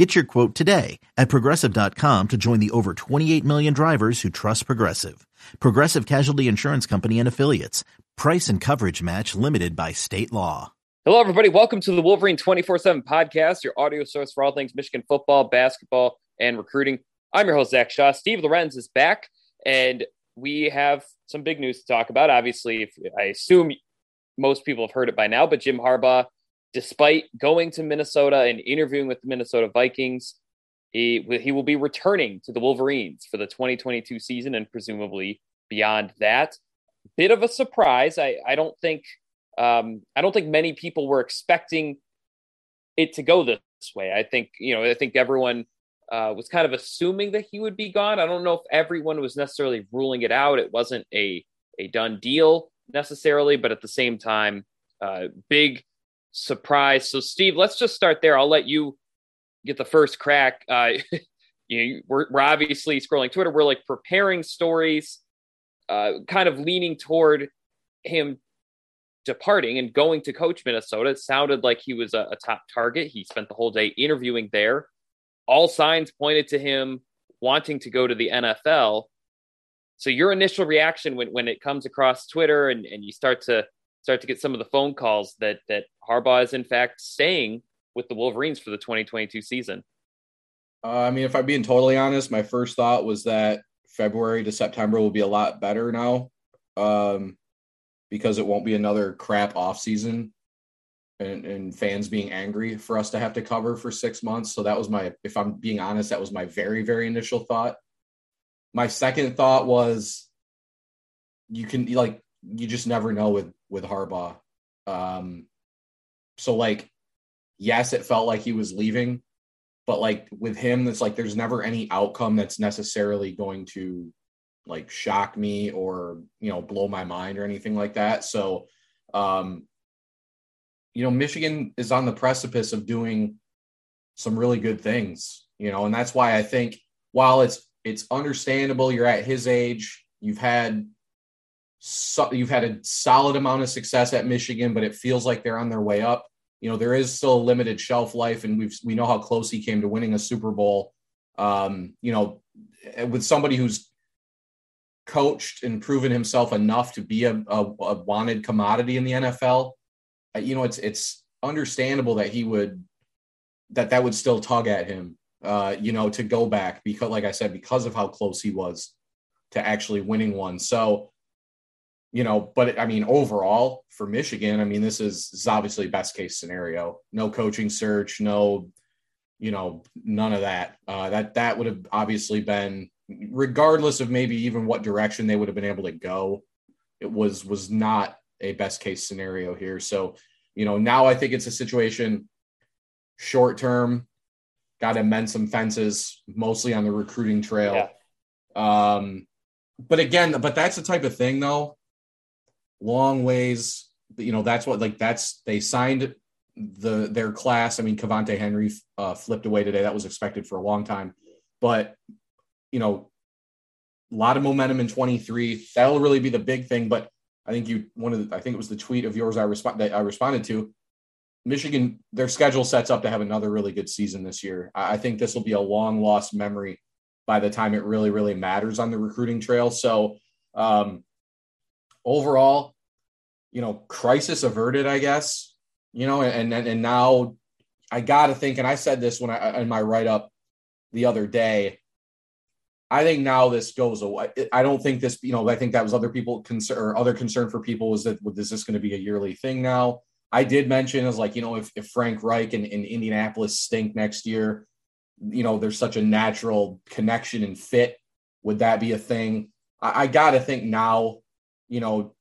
Get your quote today at progressive.com to join the over 28 million drivers who trust Progressive. Progressive Casualty Insurance Company and Affiliates. Price and coverage match limited by state law. Hello, everybody. Welcome to the Wolverine 24 7 podcast, your audio source for all things Michigan football, basketball, and recruiting. I'm your host, Zach Shaw. Steve Lorenz is back, and we have some big news to talk about. Obviously, I assume most people have heard it by now, but Jim Harbaugh despite going to Minnesota and interviewing with the Minnesota Vikings, he, he will be returning to the Wolverines for the 2022 season and presumably beyond that. Bit of a surprise. I, I don't think um, I don't think many people were expecting it to go this way. I think you know I think everyone uh, was kind of assuming that he would be gone. I don't know if everyone was necessarily ruling it out. It wasn't a a done deal necessarily, but at the same time, uh, big surprise. So, Steve, let's just start there. I'll let you get the first crack. Uh, you know, we're, we're obviously scrolling Twitter. We're like preparing stories, uh, kind of leaning toward him departing and going to coach Minnesota. It sounded like he was a, a top target. He spent the whole day interviewing there. All signs pointed to him wanting to go to the NFL. So your initial reaction when, when it comes across Twitter and, and you start to start to get some of the phone calls that that Harbaugh is in fact staying with the Wolverines for the 2022 season? Uh, I mean, if I'm being totally honest, my first thought was that February to September will be a lot better now, um, because it won't be another crap off season, and, and fans being angry for us to have to cover for six months. So that was my, if I'm being honest, that was my very very initial thought. My second thought was, you can like you just never know with with Harbaugh. Um, so like, yes, it felt like he was leaving, but like with him, it's like there's never any outcome that's necessarily going to like shock me or you know blow my mind or anything like that. So, um, you know, Michigan is on the precipice of doing some really good things, you know, and that's why I think while it's it's understandable you're at his age, you've had so, you've had a solid amount of success at Michigan, but it feels like they're on their way up. You know, there is still a limited shelf life, and we've we know how close he came to winning a Super Bowl. Um, you know, with somebody who's coached and proven himself enough to be a, a, a wanted commodity in the NFL, uh, you know, it's it's understandable that he would that that would still tug at him. Uh, you know, to go back because, like I said, because of how close he was to actually winning one. So you know, but I mean, overall for Michigan, I mean, this is, this is obviously best case scenario. No coaching search, no, you know, none of that. Uh, that that would have obviously been, regardless of maybe even what direction they would have been able to go. It was was not a best case scenario here. So, you know, now I think it's a situation short term, got to mend some fences, mostly on the recruiting trail. Yeah. Um, but again, but that's the type of thing though long ways. You know, that's what like that's they signed the their class. I mean, Kevonte Henry uh, flipped away today. That was expected for a long time, but you know, a lot of momentum in 23. That'll really be the big thing. But I think you one of the, I think it was the tweet of yours I respond that I responded to. Michigan, their schedule sets up to have another really good season this year. I think this will be a long lost memory by the time it really, really matters on the recruiting trail. So, um, overall, you know, crisis averted, I guess. You know, and and and now I got to think, and I said this when I in my write up the other day. I think now this goes away. I don't think this, you know, I think that was other people concern or other concern for people was that is this going to be a yearly thing now? I did mention as like, you know, if, if Frank Reich and, and Indianapolis stink next year, you know, there's such a natural connection and fit. Would that be a thing? I, I got to think now you know,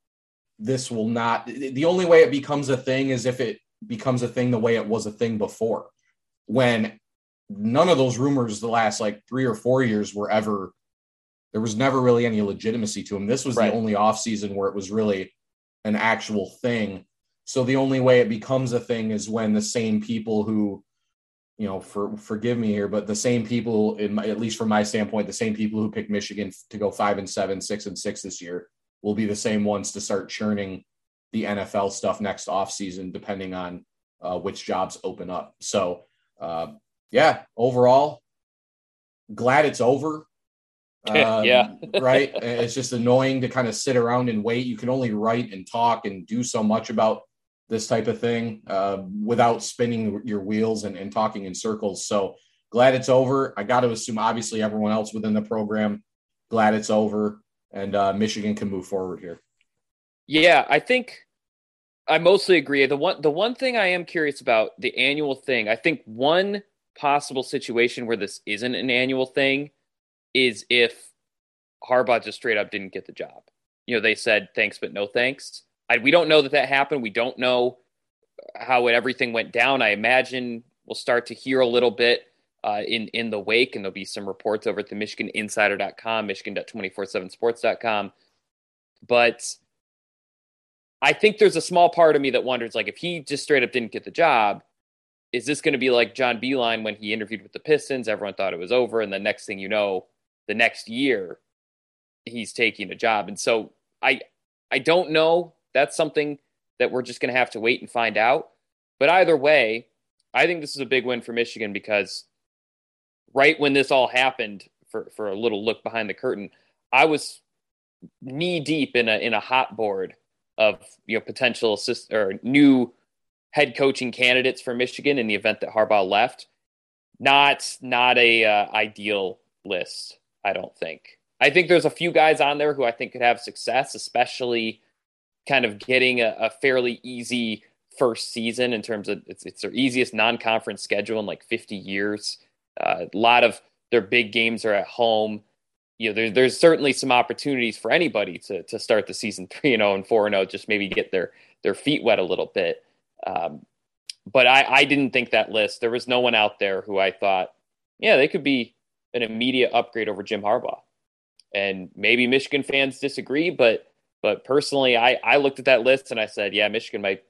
this will not, the only way it becomes a thing is if it becomes a thing the way it was a thing before, when none of those rumors the last like three or four years were ever, there was never really any legitimacy to them. This was right. the only off season where it was really, an actual thing. So the only way it becomes a thing is when the same people who, you know, for forgive me here, but the same people, in my, at least from my standpoint, the same people who picked Michigan to go five and seven, six and six this year will be the same ones to start churning the NFL stuff next offseason, depending on uh, which jobs open up. So, uh, yeah, overall, glad it's over. Um, yeah. right. It's just annoying to kind of sit around and wait. You can only write and talk and do so much about this type of thing uh, without spinning your wheels and, and talking in circles. So glad it's over. I got to assume, obviously, everyone else within the program, glad it's over and uh, Michigan can move forward here. Yeah, I think I mostly agree. The one the one thing I am curious about the annual thing, I think one possible situation where this isn't an annual thing is if Harbaugh just straight up didn't get the job. You know, they said thanks but no thanks. I, we don't know that that happened. We don't know how it, everything went down. I imagine we'll start to hear a little bit uh, in in the wake, and there'll be some reports over at the MichiganInsider.com, Michigan.247sports.com. But I think there's a small part of me that wonders, like, if he just straight up didn't get the job, is this going to be like John Beilein when he interviewed with the Pistons? Everyone thought it was over, and the next thing you know, the next year, he's taking a job. And so I, I don't know. That's something that we're just going to have to wait and find out. But either way, I think this is a big win for Michigan because right when this all happened, for for a little look behind the curtain, I was knee deep in a in a hot board of you know potential assist or new head coaching candidates for Michigan in the event that Harbaugh left. Not not a uh, ideal list, I don't think. I think there's a few guys on there who I think could have success, especially kind of getting a, a fairly easy first season in terms of it's, it's their easiest non-conference schedule in like 50 years. Uh, a lot of their big games are at home. You know, there, there's certainly some opportunities for anybody to to start the season three and zero oh and four and zero, oh, just maybe get their their feet wet a little bit. Um, but I, I didn't think that list. There was no one out there who I thought, yeah, they could be an immediate upgrade over Jim Harbaugh. And maybe Michigan fans disagree, but but personally, I I looked at that list and I said, yeah, Michigan might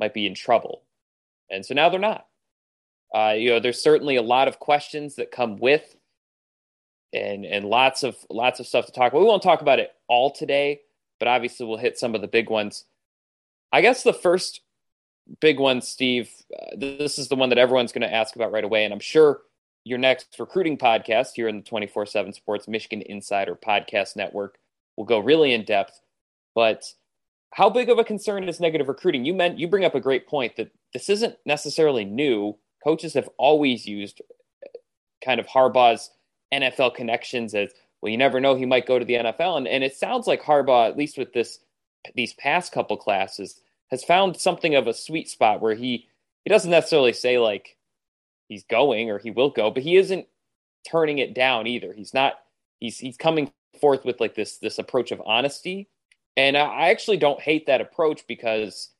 might be in trouble. And so now they're not. Uh, you know, there's certainly a lot of questions that come with, and and lots of lots of stuff to talk about. We won't talk about it all today, but obviously we'll hit some of the big ones. I guess the first big one, Steve. Uh, this is the one that everyone's going to ask about right away, and I'm sure your next recruiting podcast here in the 24/7 Sports Michigan Insider Podcast Network will go really in depth. But how big of a concern is negative recruiting? You meant you bring up a great point that this isn't necessarily new coaches have always used uh, kind of Harbaugh's NFL connections as well. You never know; he might go to the NFL, and and it sounds like Harbaugh, at least with this these past couple classes, has found something of a sweet spot where he he doesn't necessarily say like he's going or he will go, but he isn't turning it down either. He's not he's he's coming forth with like this this approach of honesty, and I actually don't hate that approach because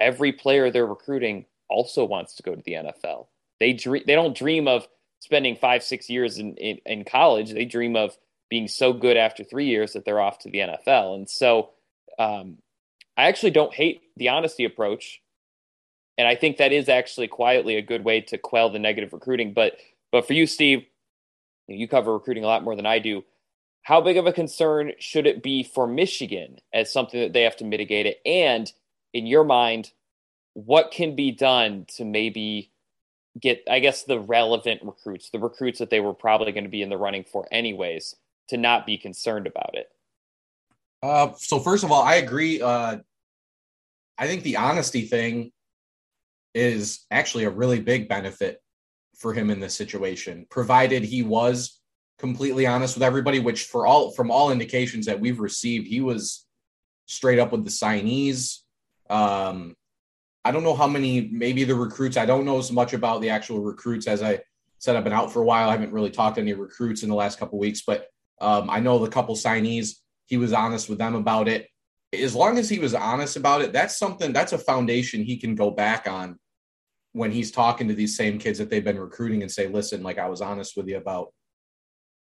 every player they're recruiting also wants to go to the NFL. They dream, they don't dream of spending five, six years in, in, in college. They dream of being so good after three years that they're off to the NFL. And so um, I actually don't hate the honesty approach. And I think that is actually quietly a good way to quell the negative recruiting. But but for you, Steve, you cover recruiting a lot more than I do. How big of a concern should it be for Michigan as something that they have to mitigate it? And in your mind, what can be done to maybe get, I guess, the relevant recruits, the recruits that they were probably going to be in the running for anyways, to not be concerned about it? Uh, so first of all, I agree. Uh, I think the honesty thing is actually a really big benefit for him in this situation, provided he was completely honest with everybody. Which, for all from all indications that we've received, he was straight up with the signees. Um, I don't know how many, maybe the recruits. I don't know as much about the actual recruits as I said. I've been out for a while. I haven't really talked to any recruits in the last couple weeks, but um, I know the couple signees. He was honest with them about it. As long as he was honest about it, that's something. That's a foundation he can go back on when he's talking to these same kids that they've been recruiting and say, "Listen, like I was honest with you about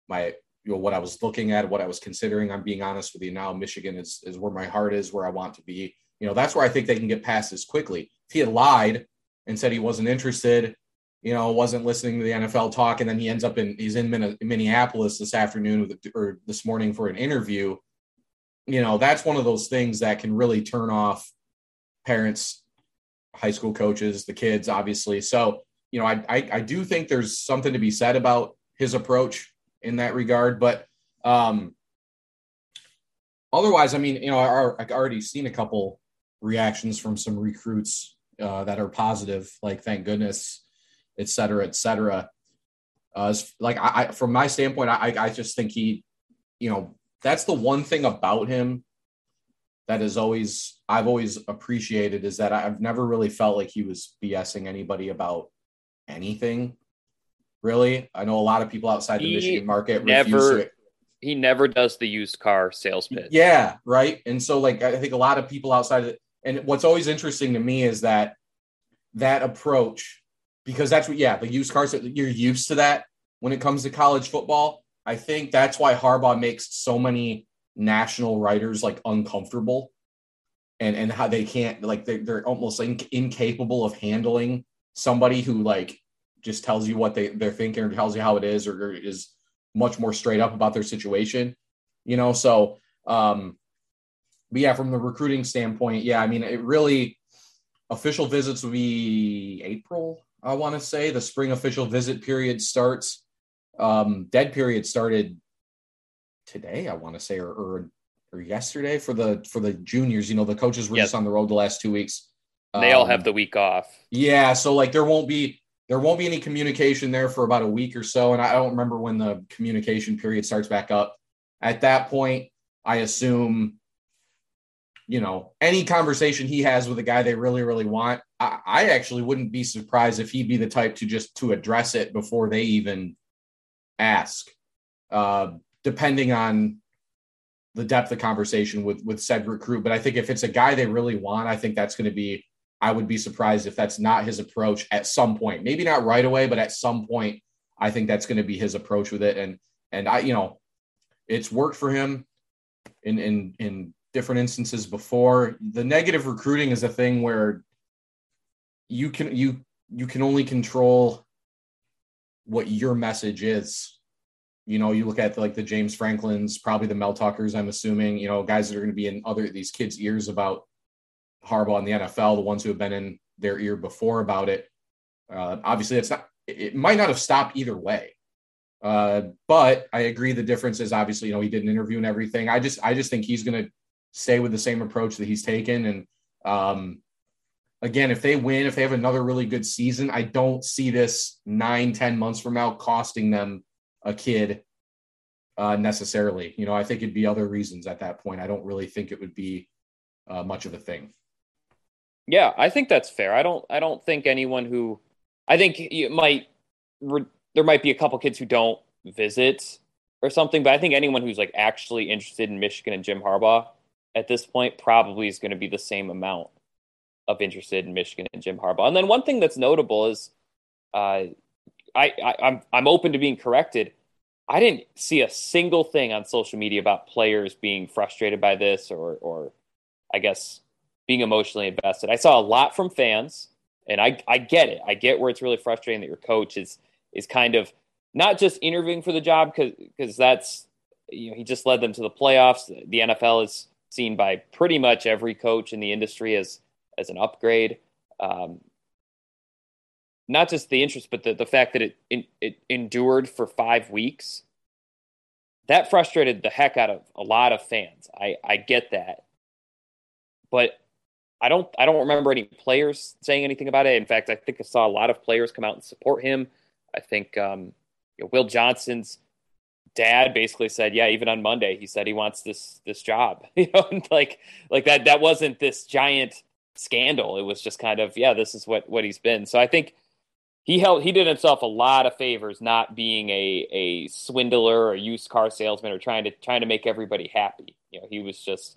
my you know what I was looking at, what I was considering. I'm being honest with you now. Michigan is is where my heart is, where I want to be. You know, that's where I think they can get past this quickly. If he had lied and said he wasn't interested, you know, wasn't listening to the NFL talk, and then he ends up in he's in Minneapolis this afternoon or this morning for an interview. You know, that's one of those things that can really turn off parents, high school coaches, the kids, obviously. So, you know, I I, I do think there's something to be said about his approach in that regard, but um otherwise, I mean, you know, I, I've already seen a couple reactions from some recruits uh, that are positive, like thank goodness, et cetera, et cetera. Uh, like I, I, from my standpoint, I, I just think he, you know, that's the one thing about him that is always I've always appreciated is that I've never really felt like he was BSing anybody about anything. Really, I know a lot of people outside the he Michigan market never. He never does the used car sales pitch. Yeah, right. And so, like, I think a lot of people outside of and what's always interesting to me is that that approach, because that's what, yeah, the used cars, you're used to that when it comes to college football. I think that's why Harbaugh makes so many national writers like uncomfortable and and how they can't like they're, they're almost in, incapable of handling somebody who like just tells you what they they're thinking or tells you how it is or, or is much more straight up about their situation you know so um but yeah, from the recruiting standpoint, yeah, I mean, it really official visits will be April. I want to say the spring official visit period starts. Um, dead period started today. I want to say, or, or or yesterday for the for the juniors. You know, the coaches were just on the road the last two weeks. They um, all have um, the week off. Yeah, so like there won't be there won't be any communication there for about a week or so, and I don't remember when the communication period starts back up. At that point, I assume you know, any conversation he has with a guy they really, really want, I, I, actually wouldn't be surprised if he'd be the type to just to address it before they even ask, uh, depending on the depth of conversation with with said recruit. But I think if it's a guy they really want, I think that's going to be. I would be surprised if that's not his approach at some point. Maybe not right away, but at some point, I think that's going to be his approach with it. And and I, you know, it's worked for him in in in different instances before. The negative recruiting is a thing where you can you you can only control what your message is. You know, you look at like the James Franklins, probably the Mel Tuckers, I'm assuming, you know, guys that are going to be in other these kids' ears about Harbaugh and the NFL, the ones who have been in their ear before about it. Uh, obviously, it's not. It might not have stopped either way. Uh, but I agree. The difference is obviously, you know, he did an interview and everything. I just, I just think he's going to stay with the same approach that he's taken. And um, again, if they win, if they have another really good season, I don't see this nine, ten months from now costing them a kid uh, necessarily. You know, I think it'd be other reasons at that point. I don't really think it would be uh, much of a thing. Yeah, I think that's fair. I don't. I don't think anyone who, I think it might. There might be a couple kids who don't visit or something, but I think anyone who's like actually interested in Michigan and Jim Harbaugh at this point probably is going to be the same amount of interested in Michigan and Jim Harbaugh. And then one thing that's notable is uh, I, I I'm I'm open to being corrected. I didn't see a single thing on social media about players being frustrated by this or or I guess being emotionally invested. I saw a lot from fans, and I I get it. I get where it's really frustrating that your coach is is kind of not just interviewing for the job because because that's you know he just led them to the playoffs. The NFL is seen by pretty much every coach in the industry as as an upgrade. Um, not just the interest, but the, the fact that it, it, it endured for five weeks. That frustrated the heck out of a lot of fans. I, I get that, but I don't I don't remember any players saying anything about it. In fact, I think I saw a lot of players come out and support him. I think um, you know, Will Johnson's dad basically said, "Yeah, even on Monday, he said he wants this this job." You know, like like that that wasn't this giant scandal. It was just kind of, yeah, this is what what he's been. So I think he held he did himself a lot of favors not being a a swindler or used car salesman or trying to trying to make everybody happy. You know, he was just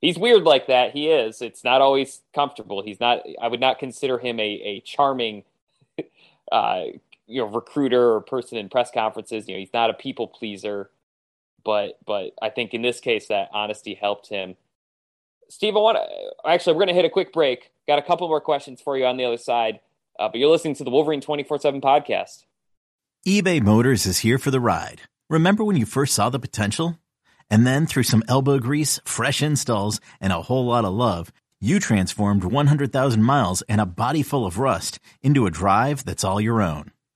he's weird like that. He is. It's not always comfortable. He's not. I would not consider him a a charming uh, you know recruiter or person in press conferences. You know, he's not a people pleaser. but but I think in this case that honesty helped him. Steve, I want to actually we're going to hit a quick break. Got a couple more questions for you on the other side, uh, but you're listening to the Wolverine twenty four seven podcast. eBay Motors is here for the ride. Remember when you first saw the potential, and then through some elbow grease, fresh installs, and a whole lot of love, you transformed one hundred thousand miles and a body full of rust into a drive that's all your own.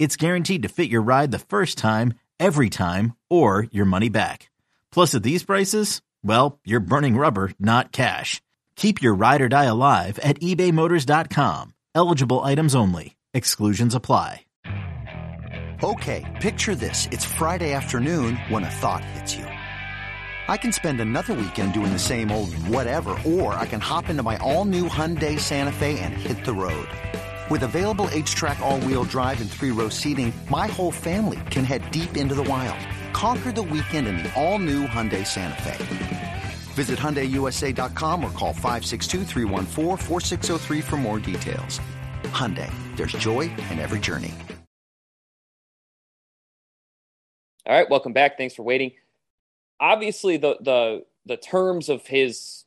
it's guaranteed to fit your ride the first time, every time, or your money back. Plus, at these prices, well, you're burning rubber, not cash. Keep your ride or die alive at ebaymotors.com. Eligible items only. Exclusions apply. Okay, picture this. It's Friday afternoon when a thought hits you. I can spend another weekend doing the same old whatever, or I can hop into my all new Hyundai Santa Fe and hit the road. With available HTRAC, all wheel drive, and three row seating, my whole family can head deep into the wild. Conquer the weekend in the all new Hyundai Santa Fe. Visit HyundaiUSA.com or call 562 for more details. Hyundai, there's joy in every journey. All right, welcome back. Thanks for waiting. Obviously, the the the terms of his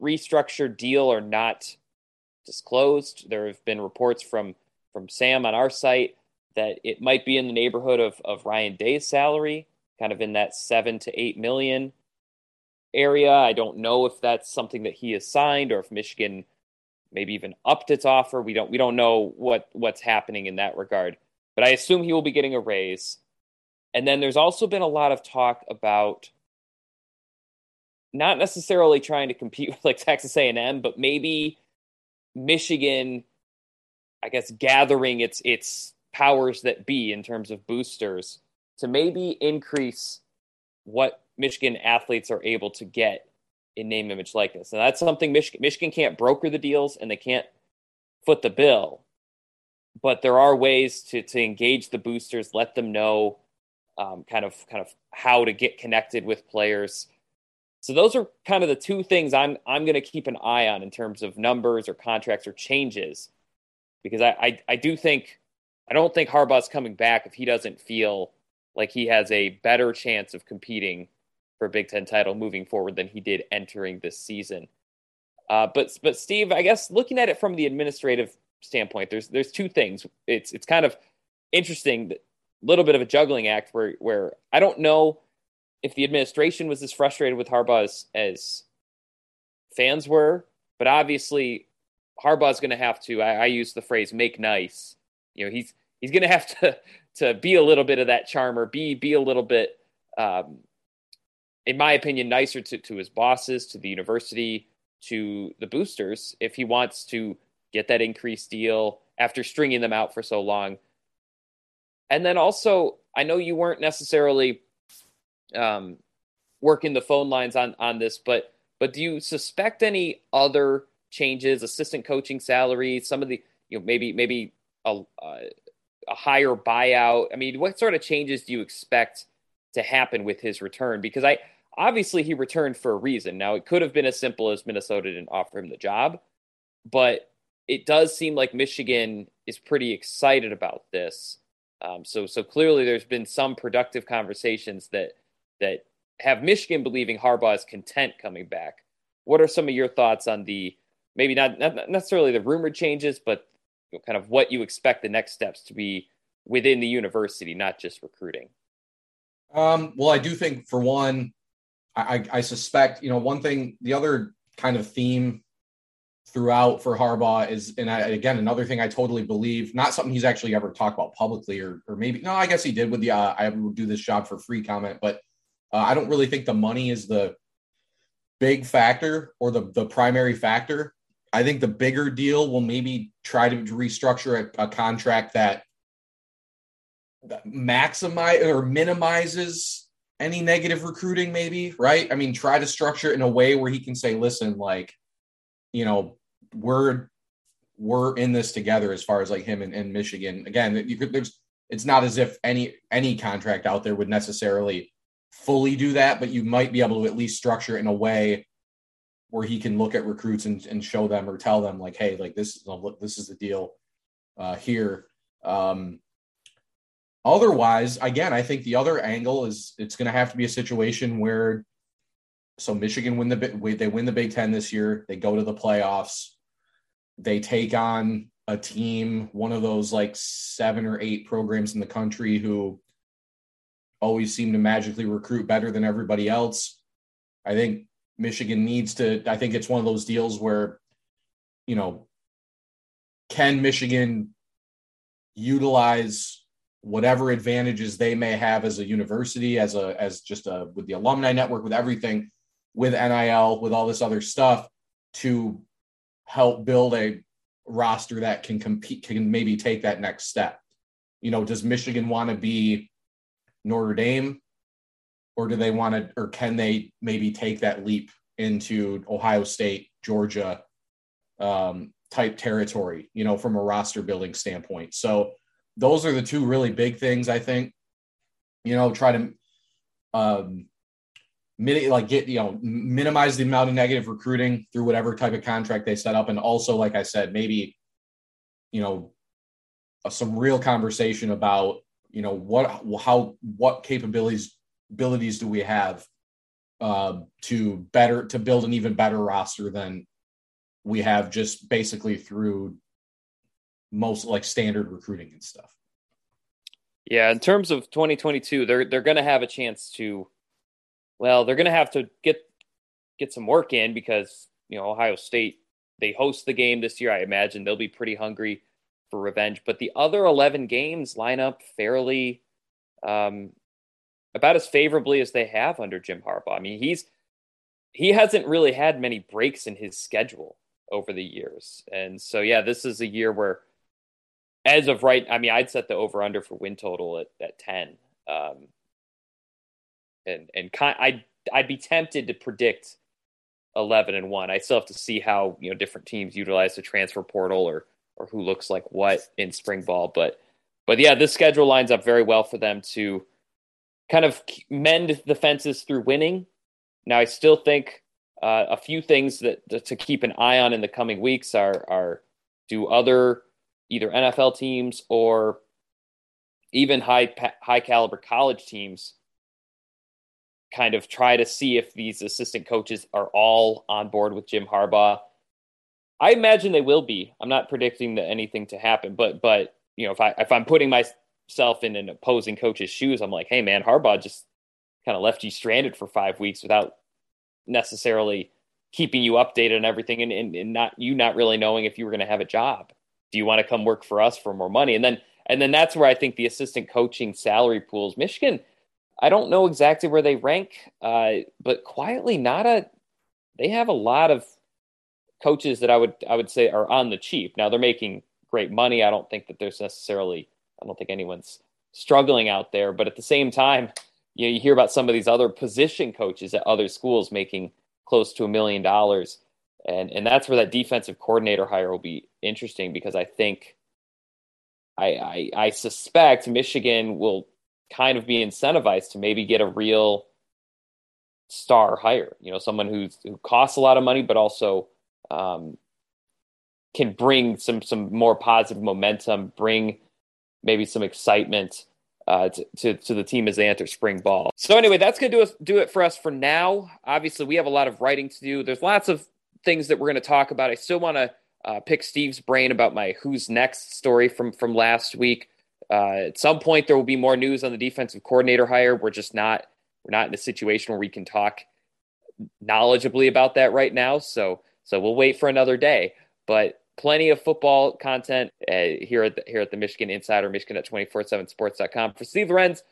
restructured deal are not disclosed. There have been reports from from Sam on our site that it might be in the neighborhood of of Ryan Day's salary, kind of in that seven to eight million area. I don't know if that's something that he has signed or if Michigan maybe even upped its offer. We don't we don't know what what's happening in that regard. But I assume he will be getting a raise. And then there's also been a lot of talk about not necessarily trying to compete with like Texas A&M, but maybe Michigan, I guess, gathering its its powers that be in terms of boosters to maybe increase what Michigan athletes are able to get in name, image, likeness. And that's something Michigan Michigan can't broker the deals and they can't foot the bill. But there are ways to to engage the boosters, let them know um, kind of kind of how to get connected with players. So those are kind of the two things I'm I'm going to keep an eye on in terms of numbers or contracts or changes, because I, I I do think I don't think Harbaugh's coming back if he doesn't feel like he has a better chance of competing for a Big Ten title moving forward than he did entering this season. Uh, but but Steve, I guess looking at it from the administrative standpoint, there's there's two things. It's it's kind of interesting, a little bit of a juggling act where where I don't know if the administration was as frustrated with Harbaugh as, as fans were, but obviously Harbaugh's going to have to. I, I use the phrase "make nice." You know, he's he's going to have to to be a little bit of that charmer, be be a little bit um, in my opinion, nicer to, to his bosses, to the university, to the boosters if he wants to get that increased deal after stringing them out for so long. And then also, I know you weren't necessarily um, working the phone lines on on this, but but do you suspect any other changes, assistant coaching salary, some of the you know maybe maybe a a higher buyout? I mean, what sort of changes do you expect to happen with his return? Because I obviously he returned for a reason. Now it could have been as simple as Minnesota didn't offer him the job, but it does seem like Michigan is pretty excited about this. Um, so so clearly there's been some productive conversations that that have Michigan believing Harbaugh is content coming back. What are some of your thoughts on the maybe not, not necessarily the rumored changes, but you know, kind of what you expect the next steps to be within the university, not just recruiting? Um, well, I do think for one, I, I suspect, you know, one thing, the other kind of theme throughout for Harbaugh is, and I, again, another thing I totally believe, not something he's actually ever talked about publicly, or or maybe no, I guess he did with the uh, I would do this job for free comment, but uh, I don't really think the money is the big factor or the the primary factor. I think the bigger deal will maybe try to restructure a, a contract that, maximize or minimizes any negative recruiting, maybe, right? I mean, try to structure it in a way where he can say, listen, like, you know, we're we're in this together as far as like him and, and Michigan. Again, you could there's it's not as if any any contract out there would necessarily fully do that, but you might be able to at least structure it in a way where he can look at recruits and, and show them or tell them like, hey, like this is this is the deal uh, here. Um, otherwise, again, I think the other angle is it's going to have to be a situation where so Michigan win the they win the Big Ten this year. They go to the playoffs. They take on a team, one of those like seven or eight programs in the country who always seem to magically recruit better than everybody else. I think Michigan needs to. I think it's one of those deals where, you know, can Michigan utilize whatever advantages they may have as a university, as a as just a with the alumni network, with everything, with NIL, with all this other stuff, to help build a roster that can compete, can maybe take that next step. You know, does Michigan want to be Notre Dame, or do they want to, or can they maybe take that leap into Ohio State, Georgia, um, type territory? You know, from a roster building standpoint. So those are the two really big things I think. You know, try to um, like get you know minimize the amount of negative recruiting through whatever type of contract they set up, and also, like I said, maybe you know some real conversation about you know what how what capabilities abilities do we have uh, to better to build an even better roster than we have just basically through most like standard recruiting and stuff. Yeah, in terms of 2022, they're they're going to have a chance to well, they're going to have to get get some work in because, you know, Ohio State they host the game this year. I imagine they'll be pretty hungry for revenge. But the other 11 games line up fairly, um, about as favorably as they have under Jim Harbaugh. I mean, he's he hasn't really had many breaks in his schedule over the years, and so yeah, this is a year where, as of right, I mean, I'd set the over under for win total at at 10. Um, and and kind, I'd I'd be tempted to predict 11 and 1. I still have to see how, you know, different teams utilize the transfer portal or or who looks like what in spring ball. But but yeah, this schedule lines up very well for them to kind of mend the fences through winning. Now, I still think uh, a few things that, to keep an eye on in the coming weeks are are do other either NFL teams or even high high caliber college teams kind of try to see if these assistant coaches are all on board with Jim Harbaugh I imagine they will be. I'm not predicting that anything to happen, but but you know, if I if I'm putting myself in an opposing coach's shoes, I'm like, hey man, Harbaugh just kind of left you stranded for five weeks without necessarily keeping you updated on everything and, and, and not you not really knowing if you were going to have a job. Do you want to come work for us for more money? And then and then that's where I think the assistant coaching salary pools, Michigan, I don't know exactly where they rank, uh, but quietly not a they have a lot of coaches that I would I would say are on the cheap. Now they're making great money. I don't think that there's necessarily I don't think anyone's struggling out there, but at the same time, you know, you hear about some of these other position coaches at other schools making close to a million dollars. And and that's where that defensive coordinator hire will be interesting because I think I, I, I suspect Michigan will kind of be incentivized to maybe get a real star hire. You know, someone who's who costs a lot of money, but also um, can bring some some more positive momentum, bring maybe some excitement uh, to, to, to the team as they enter spring ball. So anyway, that's gonna do us do it for us for now. Obviously, we have a lot of writing to do. There's lots of things that we're to talk about. I still want to uh, pick Steve's brain about my who's next story from from last week. Uh, at some point, there will be more news on the defensive coordinator hire. We're just not we're not in a situation where we can talk knowledgeably about that right now. So so we'll wait for another day. But plenty of football content uh, here at the, here at the Michigan Insider, Michigan at 247sports.com. For Steve Lorenz,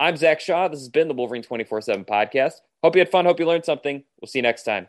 I'm Zach Shaw. This has been the Wolverine 24 7 podcast. Hope you had fun. Hope you learned something. We'll see you next time.